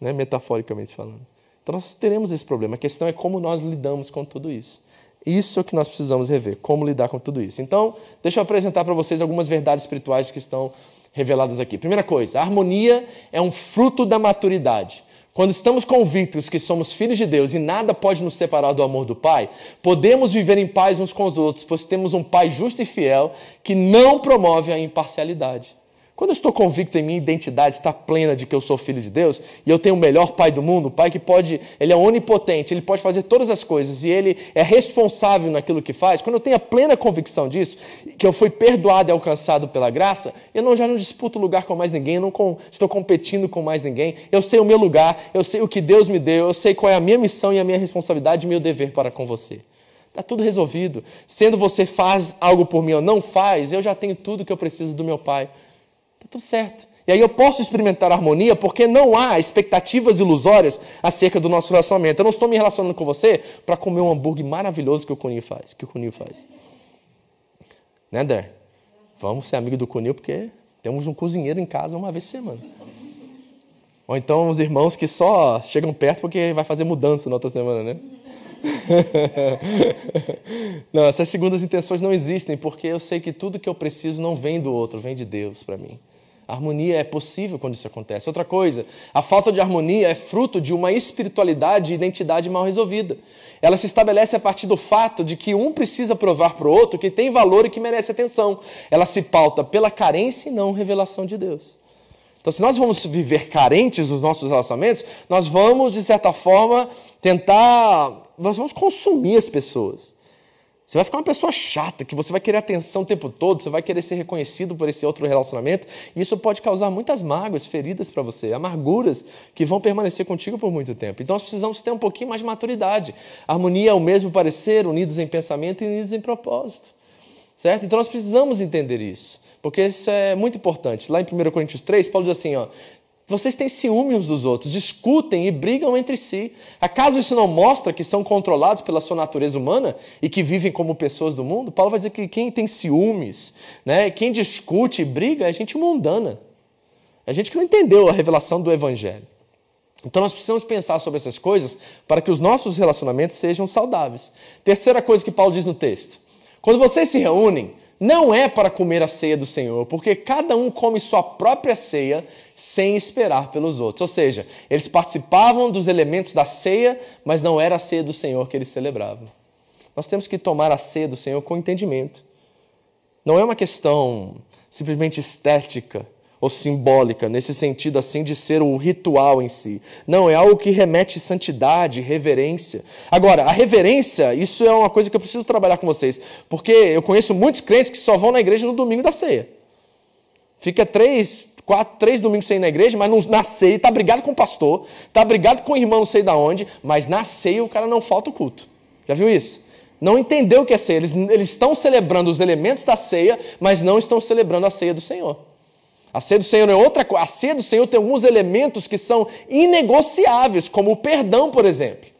Né? Metaforicamente falando. Então nós teremos esse problema. A questão é como nós lidamos com tudo isso. Isso é o que nós precisamos rever, como lidar com tudo isso. Então, deixa eu apresentar para vocês algumas verdades espirituais que estão reveladas aqui. Primeira coisa, a harmonia é um fruto da maturidade. Quando estamos convictos que somos filhos de Deus e nada pode nos separar do amor do Pai, podemos viver em paz uns com os outros, pois temos um Pai justo e fiel que não promove a imparcialidade. Quando eu estou convicto em minha identidade, está plena de que eu sou filho de Deus, e eu tenho o melhor pai do mundo, o pai que pode, ele é onipotente, ele pode fazer todas as coisas, e ele é responsável naquilo que faz, quando eu tenho a plena convicção disso, que eu fui perdoado e alcançado pela graça, eu não, já não disputo lugar com mais ninguém, eu não com, estou competindo com mais ninguém, eu sei o meu lugar, eu sei o que Deus me deu, eu sei qual é a minha missão e a minha responsabilidade e meu dever para com você. Está tudo resolvido. Sendo você faz algo por mim ou não faz, eu já tenho tudo que eu preciso do meu pai tudo certo. E aí eu posso experimentar harmonia porque não há expectativas ilusórias acerca do nosso relacionamento. Eu não estou me relacionando com você para comer um hambúrguer maravilhoso que o Cunil faz. Que o Cunil faz. Né, Der? Vamos ser amigo do Cunil porque temos um cozinheiro em casa uma vez por semana. Ou então os irmãos que só chegam perto porque vai fazer mudança na outra semana, né? não, essas segundas intenções não existem porque eu sei que tudo que eu preciso não vem do outro, vem de Deus para mim. A harmonia é possível quando isso acontece. Outra coisa, a falta de harmonia é fruto de uma espiritualidade e identidade mal resolvida. Ela se estabelece a partir do fato de que um precisa provar para o outro que tem valor e que merece atenção. Ela se pauta pela carência e não revelação de Deus. Então, se nós vamos viver carentes nos nossos relacionamentos, nós vamos, de certa forma, tentar. Nós vamos consumir as pessoas. Você vai ficar uma pessoa chata, que você vai querer atenção o tempo todo, você vai querer ser reconhecido por esse outro relacionamento, e isso pode causar muitas mágoas, feridas para você, amarguras que vão permanecer contigo por muito tempo. Então nós precisamos ter um pouquinho mais de maturidade. Harmonia é o mesmo parecer, unidos em pensamento e unidos em propósito. Certo? Então nós precisamos entender isso, porque isso é muito importante. Lá em 1 Coríntios 3, Paulo diz assim: ó, vocês têm ciúme uns dos outros, discutem e brigam entre si. Acaso isso não mostra que são controlados pela sua natureza humana e que vivem como pessoas do mundo? Paulo vai dizer que quem tem ciúmes, né, quem discute e briga é gente mundana. É gente que não entendeu a revelação do Evangelho. Então nós precisamos pensar sobre essas coisas para que os nossos relacionamentos sejam saudáveis. Terceira coisa que Paulo diz no texto: quando vocês se reúnem, não é para comer a ceia do Senhor, porque cada um come sua própria ceia sem esperar pelos outros. Ou seja, eles participavam dos elementos da ceia, mas não era a ceia do Senhor que eles celebravam. Nós temos que tomar a ceia do Senhor com entendimento. Não é uma questão simplesmente estética ou simbólica, nesse sentido assim de ser o ritual em si. Não, é algo que remete santidade, reverência. Agora, a reverência, isso é uma coisa que eu preciso trabalhar com vocês, porque eu conheço muitos crentes que só vão na igreja no domingo da ceia. Fica três, quatro, três domingos sem ir na igreja, mas na ceia está brigado com o pastor, está brigado com o irmão não sei da onde, mas na ceia o cara não falta o culto. Já viu isso? Não entendeu o que é ceia. Eles, eles estão celebrando os elementos da ceia, mas não estão celebrando a ceia do Senhor. A ceia do Senhor é outra coisa. A ceia do Senhor tem alguns elementos que são inegociáveis, como o perdão, por exemplo.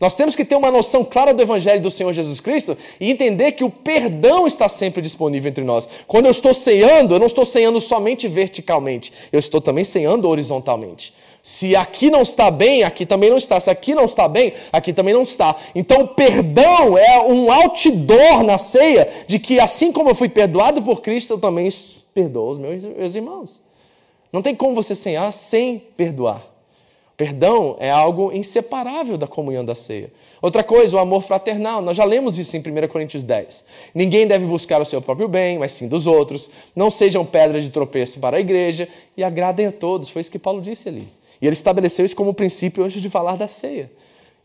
Nós temos que ter uma noção clara do Evangelho do Senhor Jesus Cristo e entender que o perdão está sempre disponível entre nós. Quando eu estou ceando, eu não estou ceando somente verticalmente, eu estou também ceando horizontalmente. Se aqui não está bem, aqui também não está. Se aqui não está bem, aqui também não está. Então, perdão é um outdoor na ceia de que, assim como eu fui perdoado por Cristo, eu também perdoa os meus, meus irmãos. Não tem como você cear sem perdoar. Perdão é algo inseparável da comunhão da ceia. Outra coisa, o amor fraternal. Nós já lemos isso em 1 Coríntios 10. Ninguém deve buscar o seu próprio bem, mas sim dos outros. Não sejam pedras de tropeço para a igreja e agradem a todos. Foi isso que Paulo disse ali. E ele estabeleceu isso como princípio antes de falar da ceia.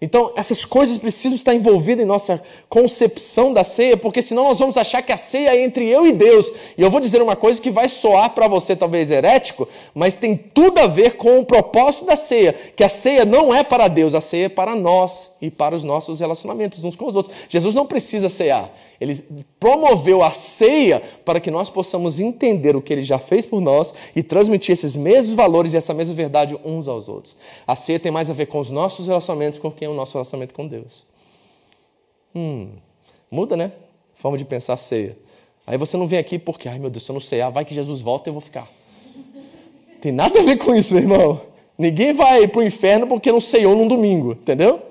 Então, essas coisas precisam estar envolvidas em nossa concepção da ceia, porque senão nós vamos achar que a ceia é entre eu e Deus. E eu vou dizer uma coisa que vai soar para você talvez herético, mas tem tudo a ver com o propósito da ceia, que a ceia não é para Deus, a ceia é para nós e para os nossos relacionamentos uns com os outros. Jesus não precisa cear, ele promoveu a ceia para que nós possamos entender o que ele já fez por nós e transmitir esses mesmos valores e essa mesma verdade uns aos outros. A ceia tem mais a ver com os nossos relacionamentos com quem é o nosso relacionamento com Deus. Hum, muda, né? Forma de pensar ceia. Aí você não vem aqui porque, ai meu Deus, se eu não cear, vai que Jesus volta e eu vou ficar. Tem nada a ver com isso, meu irmão. Ninguém vai para o inferno porque não ceiou num domingo, entendeu?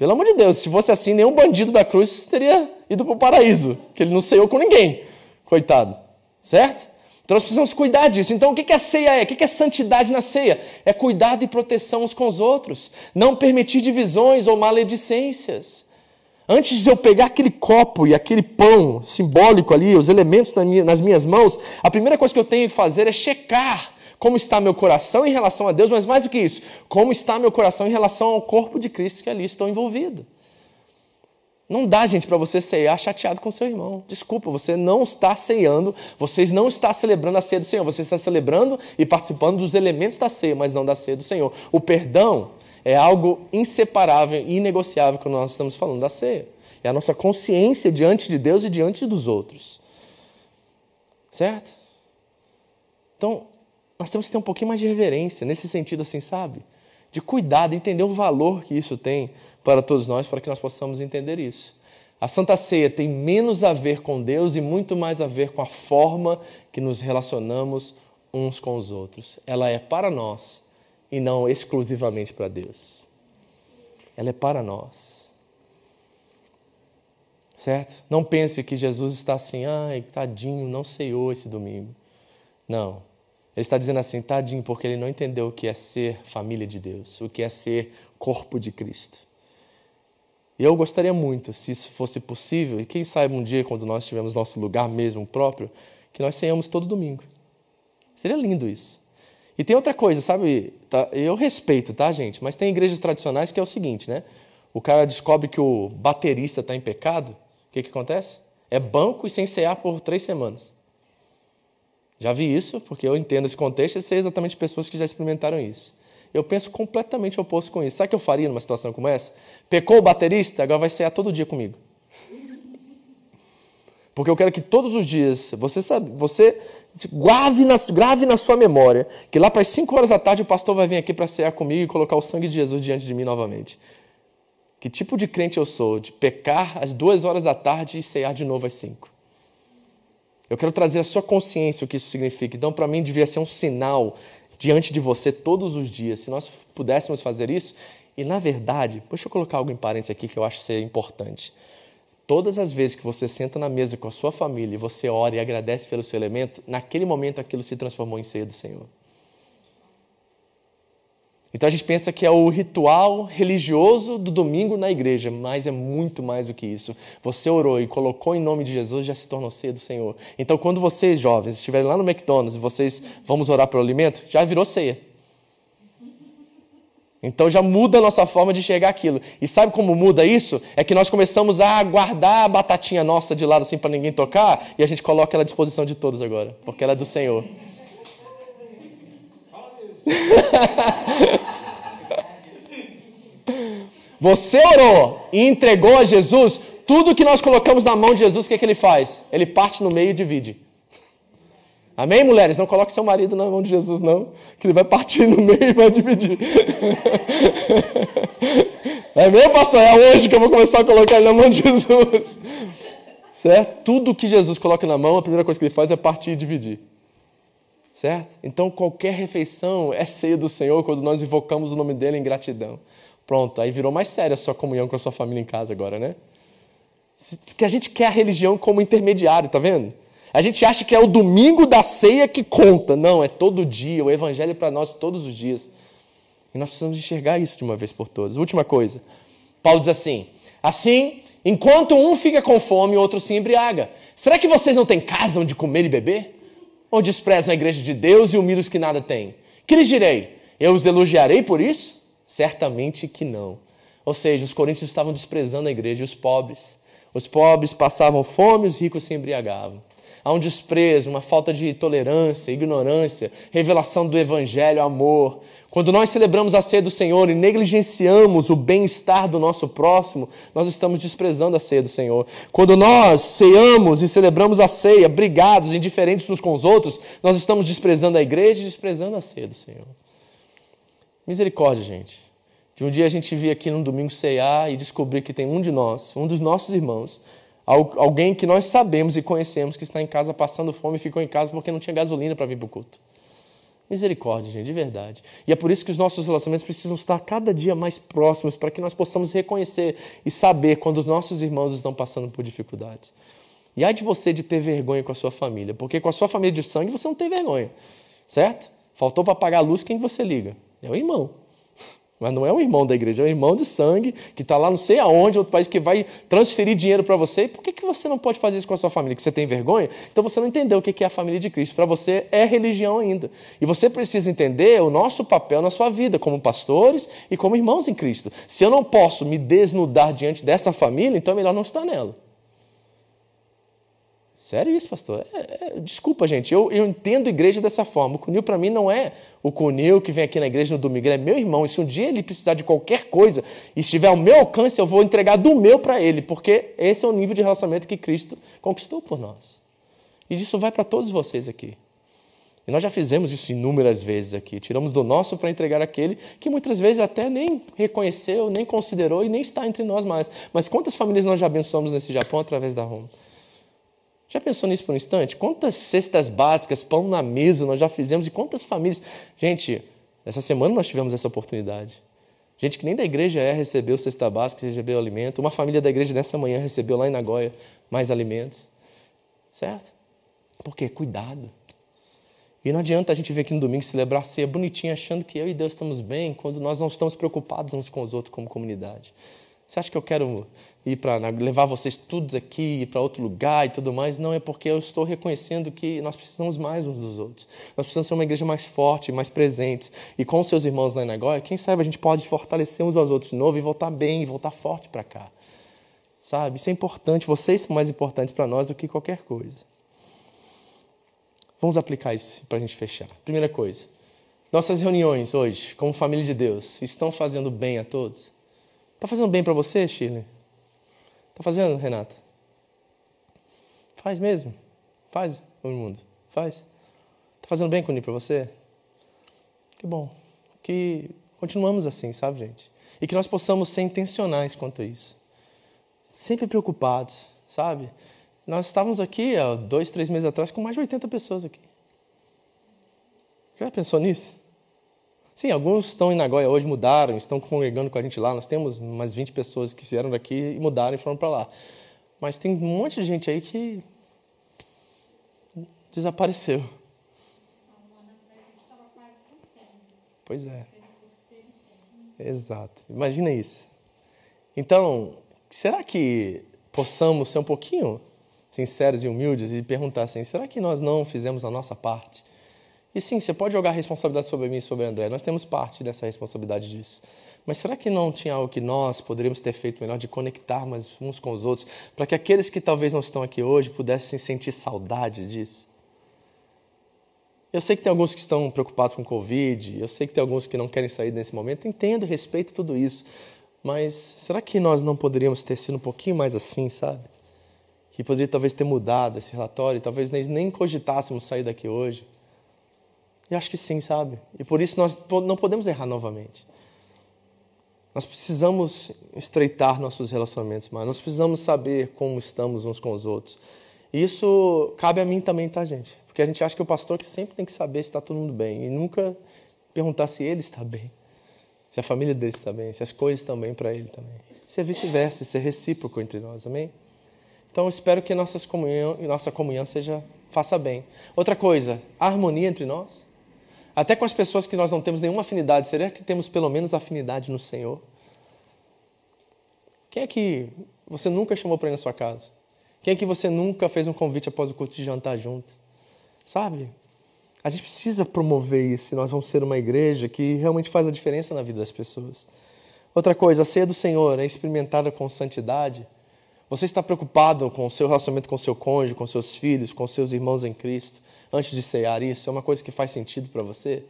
Pelo amor de Deus, se fosse assim, nenhum bandido da cruz teria ido para o paraíso, que ele não ceiou com ninguém. Coitado. Certo? Então nós precisamos cuidar disso. Então o que, que a ceia é? O que, que é santidade na ceia? É cuidado e proteção uns com os outros. Não permitir divisões ou maledicências. Antes de eu pegar aquele copo e aquele pão simbólico ali, os elementos nas minhas mãos, a primeira coisa que eu tenho que fazer é checar como está meu coração em relação a Deus, mas mais do que isso, como está meu coração em relação ao corpo de Cristo que ali estão envolvido. Não dá, gente, para você ceiar chateado com seu irmão. Desculpa, você não está ceando, você não está celebrando a ceia do Senhor, você está celebrando e participando dos elementos da ceia, mas não da ceia do Senhor. O perdão é algo inseparável e inegociável quando nós estamos falando da ceia. É a nossa consciência diante de Deus e diante dos outros. Certo? Então, nós temos que ter um pouquinho mais de reverência, nesse sentido assim, sabe? De cuidado, entender o valor que isso tem para todos nós, para que nós possamos entender isso. A Santa Ceia tem menos a ver com Deus e muito mais a ver com a forma que nos relacionamos uns com os outros. Ela é para nós e não exclusivamente para Deus. Ela é para nós. Certo? Não pense que Jesus está assim, ai, tadinho, não ceiou esse domingo. Não. Ele está dizendo assim, tadinho, porque ele não entendeu o que é ser família de Deus, o que é ser corpo de Cristo. E eu gostaria muito, se isso fosse possível, e quem sabe um dia, quando nós tivermos nosso lugar mesmo próprio, que nós ceiamos todo domingo. Seria lindo isso. E tem outra coisa, sabe? Tá, eu respeito, tá, gente? Mas tem igrejas tradicionais que é o seguinte, né? O cara descobre que o baterista está em pecado, o que, que acontece? É banco e sem cear por três semanas. Já vi isso, porque eu entendo esse contexto e sei exatamente pessoas que já experimentaram isso. Eu penso completamente oposto com isso. Sabe o que eu faria numa situação como essa? Pecou o baterista, agora vai cear todo dia comigo. Porque eu quero que todos os dias, você sabe, você grave na, grave na sua memória que lá para as 5 horas da tarde o pastor vai vir aqui para cear comigo e colocar o sangue de Jesus diante de mim novamente. Que tipo de crente eu sou? De pecar às duas horas da tarde e cear de novo às 5. Eu quero trazer a sua consciência o que isso significa. Então, para mim, devia ser um sinal diante de você todos os dias. Se nós pudéssemos fazer isso, e na verdade, deixa eu colocar algo em parênteses aqui que eu acho ser importante. Todas as vezes que você senta na mesa com a sua família e você ora e agradece pelo seu elemento, naquele momento aquilo se transformou em ceia do Senhor. Então a gente pensa que é o ritual religioso do domingo na igreja, mas é muito mais do que isso. Você orou e colocou em nome de Jesus, já se tornou ceia do Senhor. Então quando vocês, jovens, estiverem lá no McDonald's e vocês vamos orar pelo alimento, já virou ceia. Então já muda a nossa forma de enxergar aquilo. E sabe como muda isso? É que nós começamos a guardar a batatinha nossa de lado assim para ninguém tocar e a gente coloca ela à disposição de todos agora, porque ela é do Senhor. Você orou e entregou a Jesus, tudo que nós colocamos na mão de Jesus, o que, é que ele faz? Ele parte no meio e divide. Amém, mulheres? Não coloque seu marido na mão de Jesus, não, que ele vai partir no meio e vai dividir. É mesmo, pastor? É hoje que eu vou começar a colocar ele na mão de Jesus. Certo? Tudo que Jesus coloca na mão, a primeira coisa que ele faz é partir e dividir. Certo? Então, qualquer refeição é ceia do Senhor quando nós invocamos o nome dele em gratidão. Pronto, aí virou mais séria a sua comunhão com a sua família em casa agora, né? Porque a gente quer a religião como intermediário, tá vendo? A gente acha que é o domingo da ceia que conta. Não, é todo dia, o evangelho é para nós todos os dias. E nós precisamos enxergar isso de uma vez por todas. Última coisa. Paulo diz assim: Assim, enquanto um fica com fome, o outro se embriaga. Será que vocês não têm casa onde comer e beber? Ou desprezam a igreja de Deus e humilham os que nada têm? Que lhes direi? Eu os elogiarei por isso? Certamente que não. Ou seja, os coríntios estavam desprezando a igreja e os pobres. Os pobres passavam fome, os ricos se embriagavam. Há um desprezo, uma falta de tolerância, ignorância, revelação do evangelho, amor. Quando nós celebramos a ceia do Senhor e negligenciamos o bem-estar do nosso próximo, nós estamos desprezando a ceia do Senhor. Quando nós ceamos e celebramos a ceia, brigados, indiferentes uns com os outros, nós estamos desprezando a igreja e desprezando a ceia do Senhor. Misericórdia, gente. De um dia a gente vir aqui num domingo ceiar e descobrir que tem um de nós, um dos nossos irmãos, Alguém que nós sabemos e conhecemos que está em casa passando fome e ficou em casa porque não tinha gasolina para vir para o culto. Misericórdia, gente, de verdade. E é por isso que os nossos relacionamentos precisam estar cada dia mais próximos para que nós possamos reconhecer e saber quando os nossos irmãos estão passando por dificuldades. E há de você de ter vergonha com a sua família, porque com a sua família de sangue você não tem vergonha, certo? Faltou para pagar a luz, quem você liga? É o irmão. Mas não é um irmão da igreja, é um irmão de sangue que está lá não sei aonde, outro país, que vai transferir dinheiro para você. Por que, que você não pode fazer isso com a sua família? Que você tem vergonha? Então você não entendeu o que é a família de Cristo. Para você é religião ainda. E você precisa entender o nosso papel na sua vida, como pastores e como irmãos em Cristo. Se eu não posso me desnudar diante dessa família, então é melhor não estar nela. Sério isso, pastor? É, é, desculpa, gente, eu, eu entendo igreja dessa forma. O Cunil, para mim, não é o Cunil que vem aqui na igreja no domingo, ele é meu irmão. E se um dia ele precisar de qualquer coisa e estiver ao meu alcance, eu vou entregar do meu para ele, porque esse é o nível de relacionamento que Cristo conquistou por nós. E isso vai para todos vocês aqui. E nós já fizemos isso inúmeras vezes aqui. Tiramos do nosso para entregar aquele que muitas vezes até nem reconheceu, nem considerou e nem está entre nós mais. Mas quantas famílias nós já abençoamos nesse Japão através da Roma? Já pensou nisso por um instante? Quantas cestas básicas, pão na mesa nós já fizemos e quantas famílias. Gente, essa semana nós tivemos essa oportunidade. Gente que nem da igreja é recebeu cesta básica, recebeu alimento. Uma família da igreja nessa manhã recebeu lá em Nagoya mais alimentos. Certo? Por quê? Cuidado. E não adianta a gente vir aqui no domingo celebrar a ceia bonitinha, achando que eu e Deus estamos bem, quando nós não estamos preocupados uns com os outros como comunidade. Você acha que eu quero ir para levar vocês todos aqui para outro lugar e tudo mais? Não, é porque eu estou reconhecendo que nós precisamos mais uns dos outros. Nós precisamos ser uma igreja mais forte, mais presente. E com os seus irmãos lá em Nagoya, quem sabe a gente pode fortalecer uns aos outros de novo e voltar bem, e voltar forte para cá. Sabe? Isso é importante. Vocês são mais importantes para nós do que qualquer coisa. Vamos aplicar isso para a gente fechar. Primeira coisa. Nossas reuniões hoje, como família de Deus, estão fazendo bem a todos? Está fazendo bem para você, Shirley? Está fazendo, Renata? Faz mesmo. Faz, meu mundo. Faz. Está fazendo bem, Cuni, para você? Que bom. Que continuamos assim, sabe, gente? E que nós possamos ser intencionais quanto a isso. Sempre preocupados, sabe? Nós estávamos aqui há dois, três meses atrás com mais de 80 pessoas aqui. Já pensou nisso? Sim, alguns estão em Nagoya hoje, mudaram, estão congregando com a gente lá. Nós temos umas 20 pessoas que vieram daqui e mudaram e foram para lá. Mas tem um monte de gente aí que desapareceu. Pois é. Exato. Imagina isso. Então, será que possamos ser um pouquinho sinceros e humildes e perguntar assim: será que nós não fizemos a nossa parte? E sim, você pode jogar a responsabilidade sobre mim e sobre André. Nós temos parte dessa responsabilidade disso. Mas será que não tinha algo que nós poderíamos ter feito melhor de conectar mais uns com os outros, para que aqueles que talvez não estão aqui hoje pudessem sentir saudade disso? Eu sei que tem alguns que estão preocupados com Covid, eu sei que tem alguns que não querem sair nesse momento, entendo, respeito tudo isso. Mas será que nós não poderíamos ter sido um pouquinho mais assim, sabe? Que poderia talvez ter mudado esse relatório, talvez nem cogitássemos sair daqui hoje. E acho que sim, sabe? E por isso nós não podemos errar novamente. Nós precisamos estreitar nossos relacionamentos, mas nós precisamos saber como estamos uns com os outros. E isso cabe a mim também, tá, gente? Porque a gente acha que o pastor que sempre tem que saber se está todo mundo bem e nunca perguntar se ele está bem, se a família dele está bem, se as coisas estão bem para ele também. Se é vice-versa, se é recíproco entre nós, amém? Então espero que nossas comunhão, nossa comunhão seja faça bem. Outra coisa, harmonia entre nós. Até com as pessoas que nós não temos nenhuma afinidade, será que temos pelo menos afinidade no Senhor? Quem é que você nunca chamou para ir na sua casa? Quem é que você nunca fez um convite após o culto de jantar junto? Sabe? A gente precisa promover isso. Nós vamos ser uma igreja que realmente faz a diferença na vida das pessoas. Outra coisa, a ceia do Senhor é experimentada com santidade. Você está preocupado com o seu relacionamento com seu cônjuge, com seus filhos, com seus irmãos em Cristo, antes de cear isso? É uma coisa que faz sentido para você?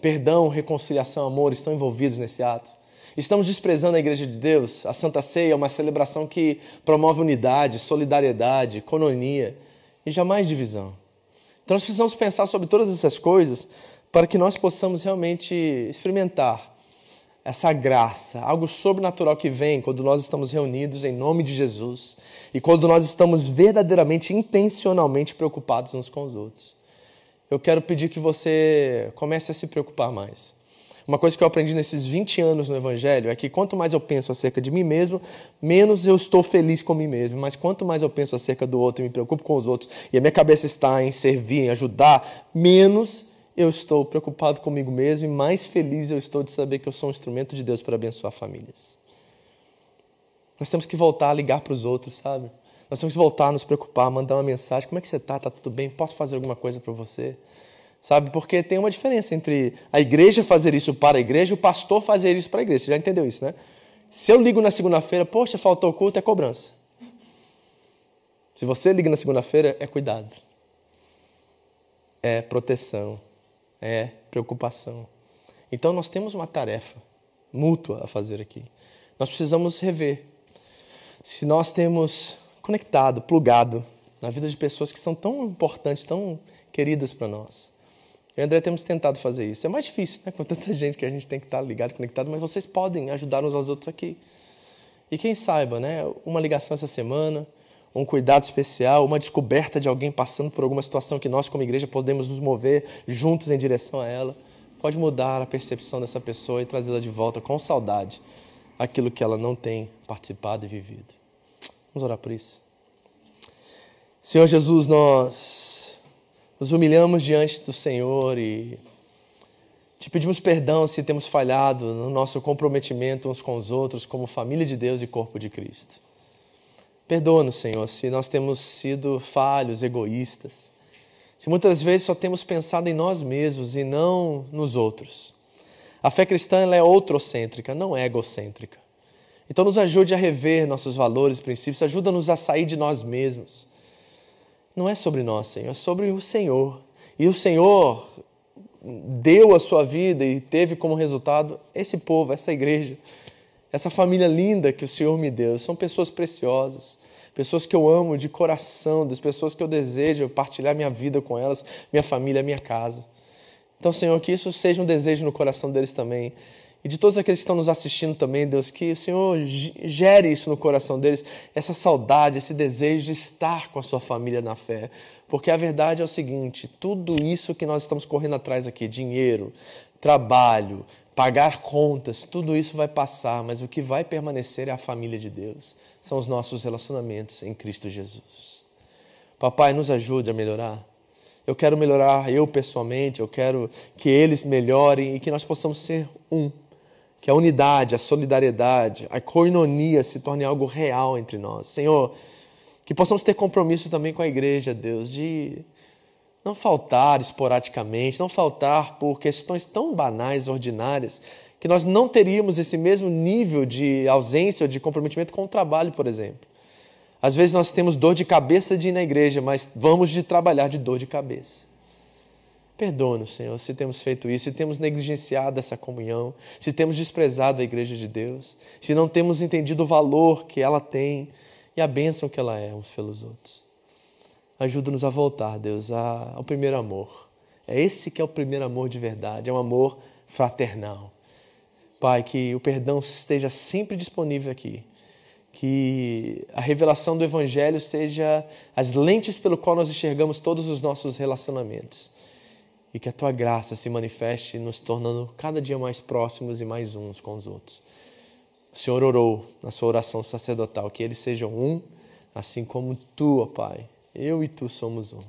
Perdão, reconciliação, amor estão envolvidos nesse ato. Estamos desprezando a Igreja de Deus? A Santa Ceia é uma celebração que promove unidade, solidariedade, economia e jamais divisão. Então nós precisamos pensar sobre todas essas coisas para que nós possamos realmente experimentar essa graça, algo sobrenatural que vem quando nós estamos reunidos em nome de Jesus e quando nós estamos verdadeiramente, intencionalmente preocupados uns com os outros. Eu quero pedir que você comece a se preocupar mais. Uma coisa que eu aprendi nesses 20 anos no Evangelho é que quanto mais eu penso acerca de mim mesmo, menos eu estou feliz com mim mesmo. Mas quanto mais eu penso acerca do outro e me preocupo com os outros, e a minha cabeça está em servir, em ajudar, menos eu estou preocupado comigo mesmo e mais feliz eu estou de saber que eu sou um instrumento de Deus para abençoar famílias. Nós temos que voltar a ligar para os outros, sabe? Nós temos que voltar a nos preocupar, mandar uma mensagem: como é que você está? Está tudo bem? Posso fazer alguma coisa para você? Sabe? Porque tem uma diferença entre a igreja fazer isso para a igreja e o pastor fazer isso para a igreja. Você já entendeu isso, né? Se eu ligo na segunda-feira, poxa, faltou culto, é cobrança. Se você liga na segunda-feira, é cuidado. É proteção é preocupação. Então nós temos uma tarefa mútua a fazer aqui. Nós precisamos rever se nós temos conectado, plugado na vida de pessoas que são tão importantes, tão queridas para nós. Eu e André temos tentado fazer isso. É mais difícil, né? Com tanta gente que a gente tem que estar ligado, conectado, mas vocês podem ajudar uns aos outros aqui. E quem saiba, né? Uma ligação essa semana, um cuidado especial, uma descoberta de alguém passando por alguma situação que nós, como igreja, podemos nos mover juntos em direção a ela, pode mudar a percepção dessa pessoa e trazê-la de volta com saudade aquilo que ela não tem participado e vivido. Vamos orar por isso. Senhor Jesus, nós nos humilhamos diante do Senhor e te pedimos perdão se temos falhado no nosso comprometimento uns com os outros como família de Deus e corpo de Cristo. Perdoa-nos, Senhor, se nós temos sido falhos, egoístas, se muitas vezes só temos pensado em nós mesmos e não nos outros. A fé cristã ela é outrocêntrica, não é egocêntrica. Então nos ajude a rever nossos valores princípios, ajuda-nos a sair de nós mesmos. Não é sobre nós, Senhor, é sobre o Senhor. E o Senhor deu a sua vida e teve como resultado esse povo, essa igreja essa família linda que o Senhor me deu. São pessoas preciosas, pessoas que eu amo de coração, das pessoas que eu desejo partilhar minha vida com elas, minha família, minha casa. Então, Senhor, que isso seja um desejo no coração deles também. E de todos aqueles que estão nos assistindo também, Deus, que o Senhor gere isso no coração deles, essa saudade, esse desejo de estar com a sua família na fé. Porque a verdade é o seguinte: tudo isso que nós estamos correndo atrás aqui, dinheiro, trabalho, pagar contas, tudo isso vai passar, mas o que vai permanecer é a família de Deus, são os nossos relacionamentos em Cristo Jesus. Papai, nos ajude a melhorar. Eu quero melhorar eu pessoalmente, eu quero que eles melhorem e que nós possamos ser um. que a unidade, a solidariedade, a coinonia se torne algo real entre nós. Senhor, que possamos ter compromisso também com a igreja, Deus, de não faltar esporadicamente, não faltar por questões tão banais, ordinárias, que nós não teríamos esse mesmo nível de ausência ou de comprometimento com o trabalho, por exemplo. Às vezes nós temos dor de cabeça de ir na igreja, mas vamos de trabalhar de dor de cabeça. Perdoa-nos, Senhor, se temos feito isso, se temos negligenciado essa comunhão, se temos desprezado a igreja de Deus, se não temos entendido o valor que ela tem e a bênção que ela é uns pelos outros. Ajuda-nos a voltar, Deus, ao primeiro amor. É esse que é o primeiro amor de verdade, é um amor fraternal. Pai, que o perdão esteja sempre disponível aqui. Que a revelação do Evangelho seja as lentes pelo qual nós enxergamos todos os nossos relacionamentos e que a tua graça se manifeste nos tornando cada dia mais próximos e mais uns com os outros. O Senhor orou na sua oração sacerdotal que eles sejam um, assim como tu, ó Pai, eu e tu somos um.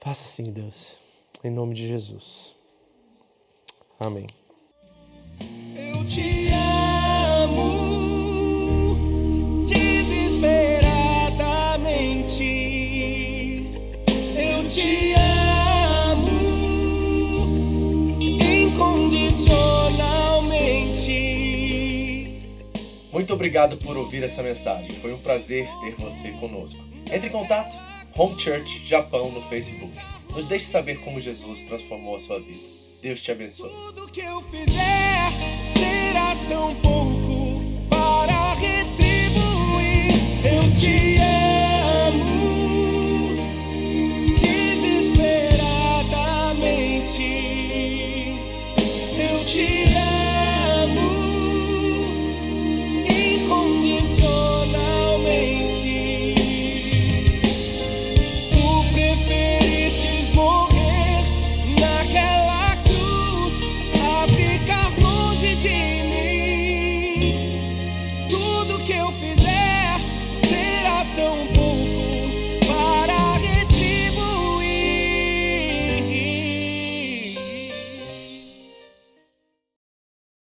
Faça assim, Deus, em nome de Jesus. Amém. Eu te Muito obrigado por ouvir essa mensagem. Foi um prazer ter você conosco. Entre em contato Home Church Japão no Facebook. Nos deixe saber como Jesus transformou a sua vida. Deus te abençoe. Tudo que eu fizer será tão pouco para retribuir. Eu te